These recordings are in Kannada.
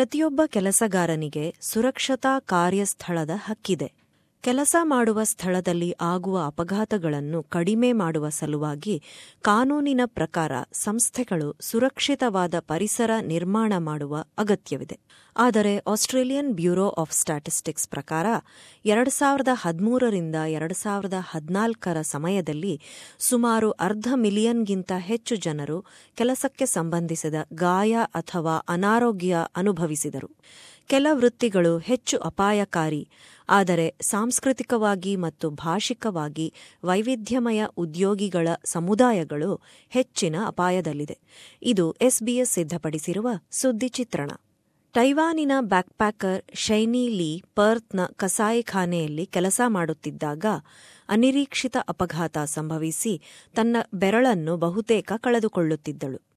ಪ್ರತಿಯೊಬ್ಬ ಕೆಲಸಗಾರನಿಗೆ ಸುರಕ್ಷತಾ ಕಾರ್ಯಸ್ಥಳದ ಹಕ್ಕಿದೆ. ಕೆಲಸ ಮಾಡುವ ಸ್ಥಳದಲ್ಲಿ ಆಗುವ ಅಪಘಾತಗಳನ್ನು ಕಡಿಮೆ ಮಾಡುವ ಸಲುವಾಗಿ ಕಾನೂನಿನ ಪ್ರಕಾರ ಸಂಸ್ಥೆಗಳು ಸುರಕ್ಷಿತವಾದ ಪರಿಸರ ನಿರ್ಮಾಣ ಮಾಡುವ ಅಗತ್ಯವಿದೆ. ಆದರೆ ಆಸ್ಟ್ರೇಲಿಯನ್ ಬ್ಯೂರೋ ಆಫ್ ಸ್ಟ್ಯಾಟಿಸ್ಟಿಕ್ಸ್ ಪ್ರಕಾರ ಎರಡು ಸಾವಿರದ ಹದಿಮೂರರಿಂದ ಎರಡು ಸಾವಿರದ ಹದಿನಾಲ್ಕರ ಸಮಯದಲ್ಲಿ ಸುಮಾರು ಅರ್ಧ ಮಿಲಿಯನ್ಗಿಂತ ಹೆಚ್ಚು ಜನರು ಕೆಲಸಕ್ಕೆ ಸಂಬಂಧಿಸಿದ ಗಾಯ ಅಥವಾ ಅನಾರೋಗ್ಯ ಅನುಭವಿಸಿದರು. ಕೆಲ ವೃತ್ತಿಗಳು ಹೆಚ್ಚು ಅಪಾಯಕಾರಿ, ಆದರೆ ಸಾಂಸ್ಕೃತಿಕವಾಗಿ ಮತ್ತು ಭಾಷಿಕವಾಗಿ ವೈವಿಧ್ಯಮಯ ಉದ್ಯೋಗಿಗಳ ಸಮುದಾಯಗಳು ಹೆಚ್ಚಿನ ಅಪಾಯದಲ್ಲಿದೆ. ಇದು ಎಸ್ಬಿಎಸ್ ಸಿದ್ಧಪಡಿಸಿರುವ ಸುದ್ದಿ ಚಿತ್ರಣ. ಟೈವಾನಿನ ಬ್ಯಾಕ್ಪ್ಯಾಕರ್ ಶೈನಿ ಲೀ ಪರ್ತ್ನ ಕಸಾಯಿಖಾನೆಯಲ್ಲಿ ಕೆಲಸ ಮಾಡುತ್ತಿದ್ದಾಗ ಅನಿರೀಕ್ಷಿತ ಅಪಘಾತ ಸಂಭವಿಸಿ ತನ್ನ ಬೆರಳನ್ನು ಬಹುತೇಕ ಕಳೆದುಕೊಳ್ಳುತ್ತಿದ್ದಳು.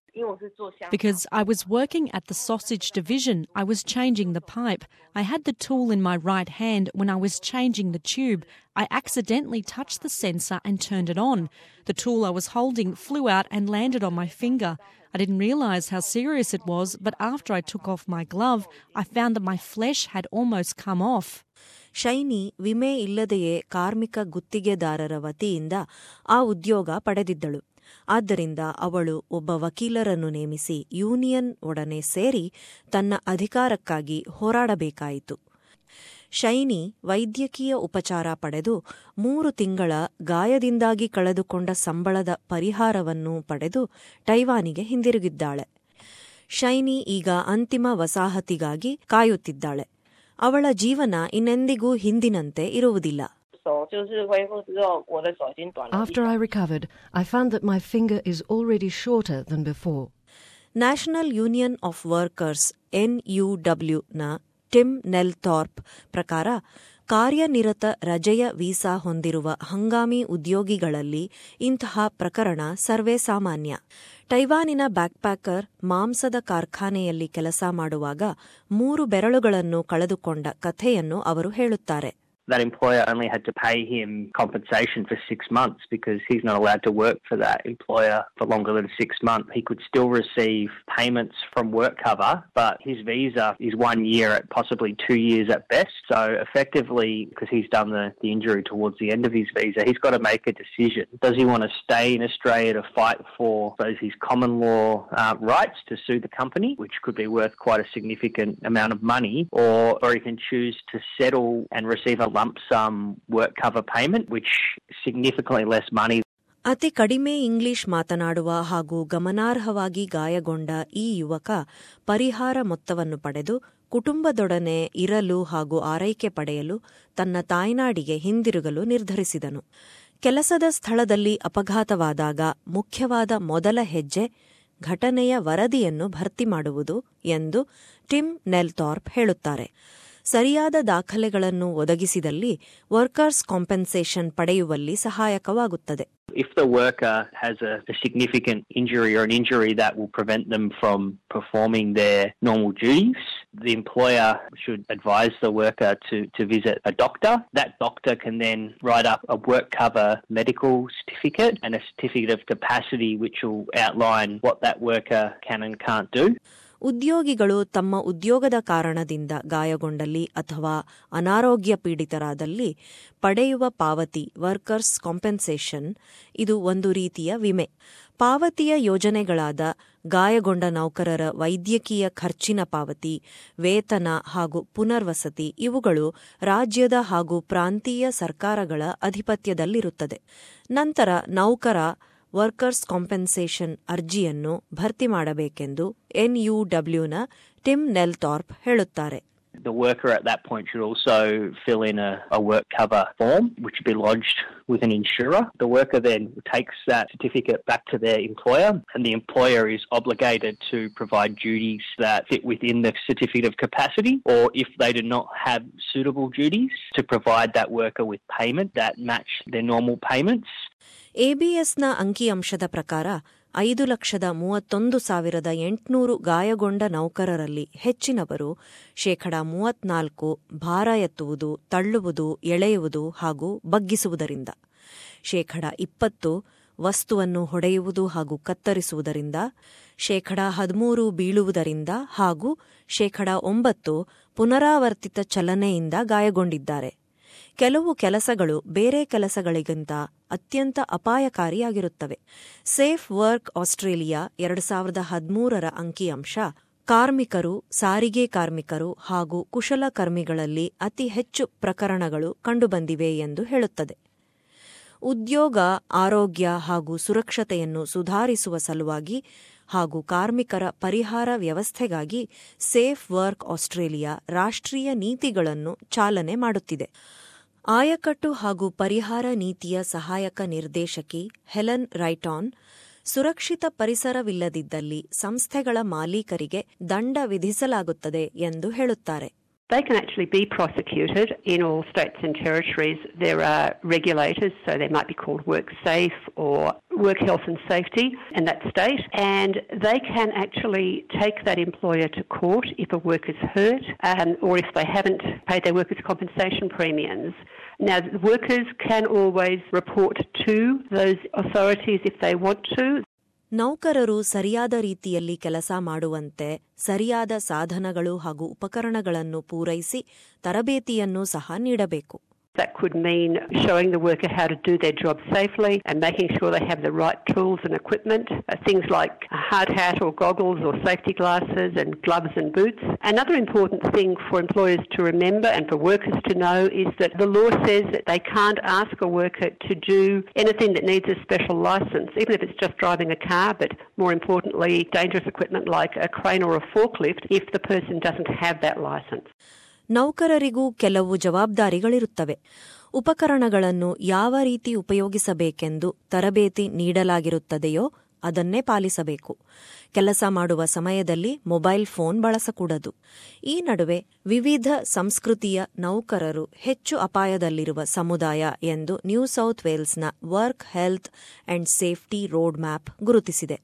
Because I was working at the sausage division, I was changing the pipe. I had the tool in my right hand when I was changing the tube. I accidentally touched the sensor and turned it on. The tool I was holding flew out and landed on my finger. I didn't realise how serious it was, but after I took off my glove, I found that my flesh had almost come off. Shiny ವಿಮೆ ಇಲ್ಲದೆಯೇ ಕಾರ್ಮಿಕ ಗುತ್ತಿಗೆದಾರರ ವತಿಯಿಂದ ಆ ಉದ್ಯೋಗ ಪಡೆದಿದ್ದಳು ಆದ್ದರಿಂದ ಅವಳು ಒಬ್ಬ ವಕೀಲರನ್ನು ನೇಮಿಸಿ ಯೂನಿಯನ್ ಒಡನೆ ಸೇರಿ ತನ್ನ ಅಧಿಕಾರಕ್ಕಾಗಿ ಹೋರಾಡಬೇಕಾಯಿತು. ಶೈನಿ ವೈದ್ಯಕೀಯ ಉಪಚಾರ ಪಡೆದು ಮೂರು ತಿಂಗಳ ಗಾಯದಿಂದಾಗಿ ಕಳೆದುಕೊಂಡ ಸಂಬಳದ ಪರಿಹಾರವನ್ನು ಪಡೆದು ಟೈವಾನಿಗೆ ಹಿಂದಿರುಗಿದ್ದಾಳೆ. ಶೈನಿ ಈಗ ಅಂತಿಮ ವಸಾಹತಿಗಾಗಿ ಕಾಯುತ್ತಿದ್ದಾಳೆ. ಅವಳ ಜೀವನ ಇನ್ನೆಂದಿಗೂ ಹಿಂದಿನಂತೆ ಇರುವುದಿಲ್ಲ. After I recovered, I found that my finger is already shorter than before. National union of workers ಎನ್ಯುಡಬ್ಲ್ಯೂನ Tim Nelthorpe ಪ್ರಕಾರ ಕಾರ್ಯನಿರತ ರಜೆಯ ವೀಸಾ ಹೊಂದಿರುವ ಹಂಗಾಮಿ ಉದ್ಯೋಗಿಗಳಲ್ಲಿ ಇಂತಹ ಪ್ರಕರಣ ಸರ್ವೇ ಸಾಮಾನ್ಯ. ಟೈವಾನಿನ ಬ್ಯಾಕ್ಪ್ಯಾಕರ್ ಮಾಂಸದ ಕಾರ್ಖಾನೆಯಲ್ಲಿ ಕೆಲಸ ಮಾಡುವಾಗ ಮೂರು ಬೆರಳುಗಳನ್ನು ಕಳೆದುಕೊಂಡ ಕಥೆಯನ್ನು ಅವರು ಹೇಳುತ್ತಾರೆ. That employer only had to pay him compensation for six months because he's not allowed to work for that employer for longer than six months. He could still receive payments from work cover, but his visa is one year at possibly two years at best. So effectively, because he's done the, the injury towards the end of his visa, he's got to make a decision. Does he want to stay in Australia to fight for those his common law uh, rights to sue the company, which could be worth quite a significant amount of money, or, or he can choose to settle and receive a lump sum work cover payment, which significantly less money. ಅತಿ ಕಡಿಮೆ ಇಂಗ್ಲಿಷ್ ಮಾತನಾಡುವ ಹಾಗೂ ಗಮನಾರ್ಹವಾಗಿ ಗಾಯಗೊಂಡ ಈ ಯುವಕ ಪರಿಹಾರ ಮೊತ್ತವನ್ನು ಪಡೆದು ಕುಟುಂಬದೊಡನೆ ಇರಲು ಹಾಗೂ ಆರೈಕೆ ಪಡೆಯಲು ತನ್ನ ತಾಯ್ನಾಡಿಗೆ ಹಿಂದಿರುಗಲು ನಿರ್ಧರಿಸಿದನು. ಕೆಲಸದ ಸ್ಥಳದಲ್ಲಿ ಅಪಘಾತವಾದಾಗ ಮುಖ್ಯವಾದ ಮೊದಲ ಹೆಜ್ಜೆ ಘಟನೆಯ ವರದಿಯನ್ನು ಭರ್ತಿ ಮಾಡುವುದು ಎಂದು ಟಿಮ್ ನೆಲ್ಥಾರ್ಪ್ ಹೇಳುತ್ತಾರೆ. ಸರಿಯಾದ ದಾಖಲೆಗಳನ್ನು ಒದಗಿಸಿದಲ್ಲಿ ವರ್ಕರ್ಸ್ ಕಾಂಪೆನ್ಸೇಷನ್ ಪಡೆಯುವಲ್ಲಿ ಸಹಾಯಕವಾಗುತ್ತದೆ If the worker has a, a significant injury or an injury that will prevent them from performing their normal duties, the employer should advise the worker to, to visit a doctor. That doctor can then write up a work cover medical certificate and a certificate of capacity which will outline what that worker can and can't do. ಉದ್ಯೋಗಿಗಳು ತಮ್ಮ ಉದ್ಯೋಗದ ಕಾರಣದಿಂದ ಗಾಯಗೊಂಡಲ್ಲಿ ಅಥವಾ ಅನಾರೋಗ್ಯ ಪೀಡಿತರಾದಲ್ಲಿ ಪಡೆಯುವ ಪಾವತಿ ವರ್ಕರ್ಸ್ ಕಾಂಪೆನ್ಸೇಷನ್ ಇದು ಒಂದು ರೀತಿಯ ವಿಮೆ. ಪಾವತಿಯ ಯೋಜನೆಗಳಾದ ಗಾಯಗೊಂಡ ನೌಕರರ ವೈದ್ಯಕೀಯ ಖರ್ಚಿನ ಪಾವತಿ, ವೇತನ ಹಾಗೂ ಪುನರ್ವಸತಿ ಇವುಗಳು ರಾಜ್ಯದ ಹಾಗೂ ಪ್ರಾಂತೀಯ ಸರ್ಕಾರಗಳ ಅಧಿಪತ್ಯದಲ್ಲಿರುತ್ತದೆ. ನಂತರ ನೌಕರ ವರ್ಕರ್ಸ್ ಕಾಂಪೆನ್ಸೇಷನ್ ಅರ್ಜಿಯನ್ನು ಭರ್ತಿ ಮಾಡಬೇಕೆಂದು ಎನ್ಯುಡಬ್ಲ್ಯೂನ ಟಿಮ್ ನೆಲ್ಥಾರ್ಪ್ ಹೇಳುತ್ತಾರೆ The worker at that point should also fill in a, a work cover form, which will be lodged with an insurer. The worker then takes that certificate back to their employer, and the employer is obligated to provide duties that fit within the certificate of capacity, or if they do not have suitable duties, to provide that worker with payment that match their normal payments. ಎಬಿಎಸ್ನ ಅಂಕಿಅಂಶದ ಪ್ರಕಾರ ಐದು ಲಕ್ಷದ ಮೂವತ್ತೊಂದು ಸಾವಿರದ ಎಂಟುನೂರು ಗಾಯಗೊಂಡ ನೌಕರರಲ್ಲಿ ಹೆಚ್ಚಿನವರು ಶೇಕಡ ಮೂವತ್ನಾಲ್ಕು ಭಾರ ಎತ್ತುವುದು, ತಳ್ಳುವುದು, ಎಳೆಯುವುದು ಹಾಗೂ ಬಗ್ಗಿಸುವುದರಿಂದ. ಶೇಕಡ ಇಪ್ಪತ್ತು ವಸ್ತುವನ್ನು ಹೊಡೆಯುವುದು ಹಾಗೂ ಕತ್ತರಿಸುವುದರಿಂದ, ಶೇಕಡ ಹದಿಮೂರು ಬೀಳುವುದರಿಂದ ಹಾಗೂ ಶೇಕಡ ಒಂಬತ್ತು ಪುನರಾವರ್ತಿತ ಚಲನೆಯಿಂದ ಗಾಯಗೊಂಡಿದ್ದಾರೆ. ಕೆಲವು ಕೆಲಸಗಳು ಬೇರೆ ಕೆಲಸಗಳಿಗಿಂತ ಅತ್ಯಂತ ಅಪಾಯಕಾರಿಯಾಗಿರುತ್ತವೆ. ಸೇಫ್ ವರ್ಕ್ ಆಸ್ಟ್ರೇಲಿಯಾ ಎರಡು ಸಾವಿರದ ಹದಿಮೂರರ ಅಂಕಿಅಂಶ ಕಾರ್ಮಿಕರು, ಸಾರಿಗೆ ಕಾರ್ಮಿಕರು ಹಾಗೂ ಕುಶಲಕರ್ಮಿಗಳಲ್ಲಿ ಅತಿ ಹೆಚ್ಚು ಪ್ರಕರಣಗಳು ಕಂಡುಬಂದಿವೆ ಎಂದು ಹೇಳುತ್ತದೆ. ಉದ್ಯೋಗ, ಆರೋಗ್ಯ ಹಾಗೂ ಸುರಕ್ಷತೆಯನ್ನು ಸುಧಾರಿಸುವ ಸಲುವಾಗಿ ಹಾಗೂ ಕಾರ್ಮಿಕರ ಪರಿಹಾರ ವ್ಯವಸ್ಥೆಗಾಗಿ ಸೇಫ್ ವರ್ಕ್ ಆಸ್ಟ್ರೇಲಿಯಾ ರಾಷ್ಟ್ರೀಯ ನೀತಿಗಳನ್ನು ಚಾಲನೆ ಮಾಡುತ್ತಿದೆ. ಆಯಕಟ್ಟು ಹಾಗೂ ಪರಿಹಾರ ನೀತಿಯ ಸಹಾಯಕ ನಿರ್ದೇಶಕಿ ಹೆಲನ್ ರೈಟಾನ್ ಸುರಕ್ಷಿತ ಪರಿಸರವಿಲ್ಲದಿದ್ದಲ್ಲಿ ಸಂಸ್ಥೆಗಳ ಮಾಲೀಕರಿಗೆ ದಂಡ ವಿಧಿಸಲಾಗುತ್ತದೆ ಎಂದು ಹೇಳುತ್ತಾರೆ. They can actually be prosecuted in all states and territories. There are regulators, so they might be called WorkSafe or Work Health and Safety in that state, and they can actually take that employer to court if a worker's hurt um, or if they haven't paid their workers' compensation premiums. Now, workers can always report to those authorities if they want to. ನೌಕರರು ಸರಿಯಾದ ರೀತಿಯಲ್ಲಿ ಕೆಲಸ ಮಾಡುವಂತೆ ಸರಿಯಾದ ಸಾಧನಗಳು ಹಾಗೂ ಉಪಕರಣಗಳನ್ನು ಪೂರೈಸಿ ತರಬೇತಿಯನ್ನು ಸಹ ನೀಡಬೇಕು. That could mean showing the worker how to do their job safely and making sure they have the right tools and equipment, uh, things like a hard hat or goggles or safety glasses and gloves and boots. Another important thing for employers to remember and for workers to know is that the law says that they can't ask a worker to do anything that needs a special license, even if it's just driving a car, but more importantly, dangerous equipment like a crane or a forklift if the person doesn't have that license. ನೌಕರರಿಗೂ ಕೆಲವು ಜವಾಬ್ದಾರಿಗಳಿರುತ್ತವೆ. ಉಪಕರಣಗಳನ್ನು ಯಾವ ರೀತಿ ಉಪಯೋಗಿಸಬೇಕೆಂದು ತರಬೇತಿ ನೀಡಲಾಗಿರುತ್ತದೆಯೋ ಅದನ್ನೇ ಪಾಲಿಸಬೇಕು. ಕೆಲಸ ಮಾಡುವ ಸಮಯದಲ್ಲಿ ಮೊಬೈಲ್ ಫೋನ್ ಬಳಸಕೂಡದು. ಈ ನಡುವೆ ವಿವಿಧ ಸಂಸ್ಕೃತಿಯ ನೌಕರರು ಹೆಚ್ಚು ಅಪಾಯದಲ್ಲಿರುವ ಸಮುದಾಯ ಎಂದು New South ವೇಲ್ಸ್ನ work health and safety road map ಗುರುತಿಸಿದೆ.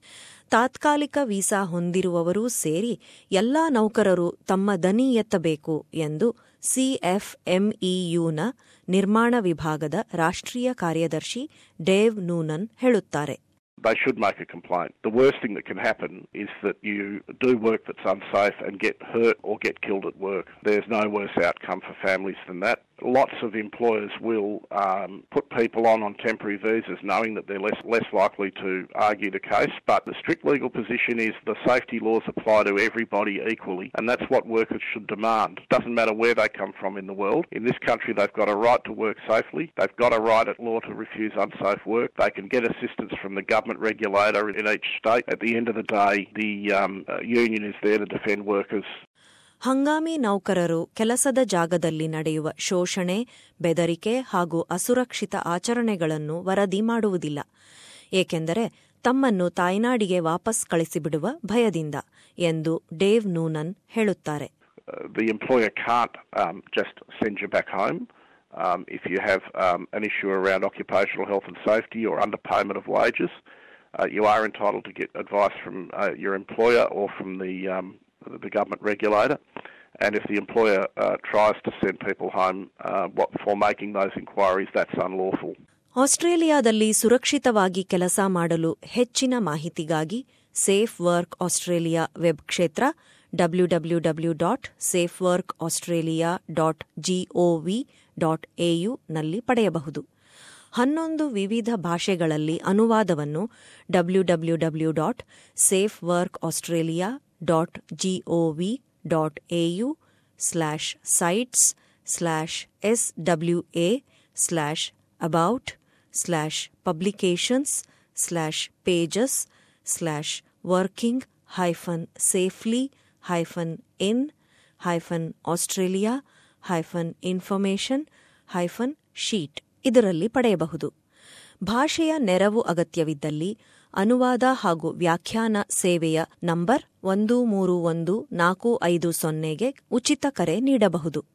ತಾತ್ಕಾಲಿಕ ವೀಸಾ ಹೊಂದಿರುವವರೂ ಸೇರಿ ಎಲ್ಲಾ ನೌಕರರು ತಮ್ಮ ದನಿ ಎತ್ತಬೇಕು ಎಂದು ಸಿಎಫ್ಎಂಇಯುನ ನಿರ್ಮಾಣ ವಿಭಾಗದ ರಾಷ್ಟ್ರೀಯ ಕಾರ್ಯದರ್ಶಿ ಡೇವ್ ನೂನನ್ ಹೇಳುತ್ತಾರೆ they should make a complaint. The worst thing that can happen is that you do work that's unsafe and get hurt or get killed at work. There's no worse outcome for families than that. Lots of employers will um, put people on on temporary visas knowing that they're less, less likely to argue the case, but the strict legal position is the safety laws apply to everybody equally, and that's what workers should demand. It doesn't matter where they come from in the world. In this country, they've got a right to work safely. They've got a right at law to refuse unsafe work. They can get assistance from the government regulator in each state. At the end of the day, the um, uh, union is there to defend workers. ಹಂಗಾಮಿ ನೌಕರರು ಕೆಲಸದ ಜಾಗದಲ್ಲಿ ನಡೆಯುವ ಶೋಷಣೆ ಬೆದರಿಕೆ ಹಾಗೂ ಅಸುರಕ್ಷಿತ ಆಚರಣೆಗಳನ್ನು ವರದಿ ಮಾಡುವುದಿಲ್ಲ ಏಕೆಂದರೆ ತಮ್ಮನ್ನು ತಾಯ್ನಾಡಿಗೆ ವಾಪಸ್ ಕಳಿಸಿಬಿಡುವ ಭಯದಿಂದ ಎಂದು ಡೇವ್ ನೂನನ್ ಹೇಳುತ್ತಾರೆ Uh, the employer can't um, just send you back home. Um, if you have um, an issue around occupational health and safety or underpayment of wages, uh, you are entitled to get advice from uh, your employer or from the um, the government regulator. And if the employer uh, tries to send people home uh, what, for making those inquiries, that's unlawful. ಆಸ್ಟ್ರೇಲಿಯಾದಲ್ಲಿ ಸುರಕ್ಷಿತವಾಗಿ ಕೆಲಸ ಮಾಡಲು ಹೆಚ್ಚಿನ ಮಾಹಿತಿಗಾಗಿ ಸೇಫ್ ವರ್ಕ್ ಆಸ್ಟ್ರೇಲಿಯಾ ವೆಬ್ ಕ್ಷೇತ್ರ W W W dot safe work Australia dot G O V dot A U ನಲ್ಲಿ ಪಡೆಯಬಹುದು ಹನ್ನೊಂದು ವಿವಿಧ ಭಾಷೆಗಳಲ್ಲಿ ಅನುವಾದವನ್ನು W W W dot safe work Australia dot G O V dot A U slash sites slash S W A slash about slash publications slash pages slash working hyphen safely hyphen in hyphen Australia hyphen information hyphen sheet ಇದರಲ್ಲಿ ಪಡೆಯಬಹುದು. ಭಾಷೆಯ ನೆರವು ಅಗತ್ಯವಿದ್ದಲ್ಲಿ ಅನುವಾದ ಹಾಗೂ ವ್ಯಾಖ್ಯಾನ ಸೇವೆಯ ನಂಬರ್ ಒಂದು ಮೂರು ಒಂದು ನಾಲ್ಕು ಐದು ಸೊನ್ನೆಗೆ ಉಚಿತ ಕರೆ ನೀಡಬಹುದು.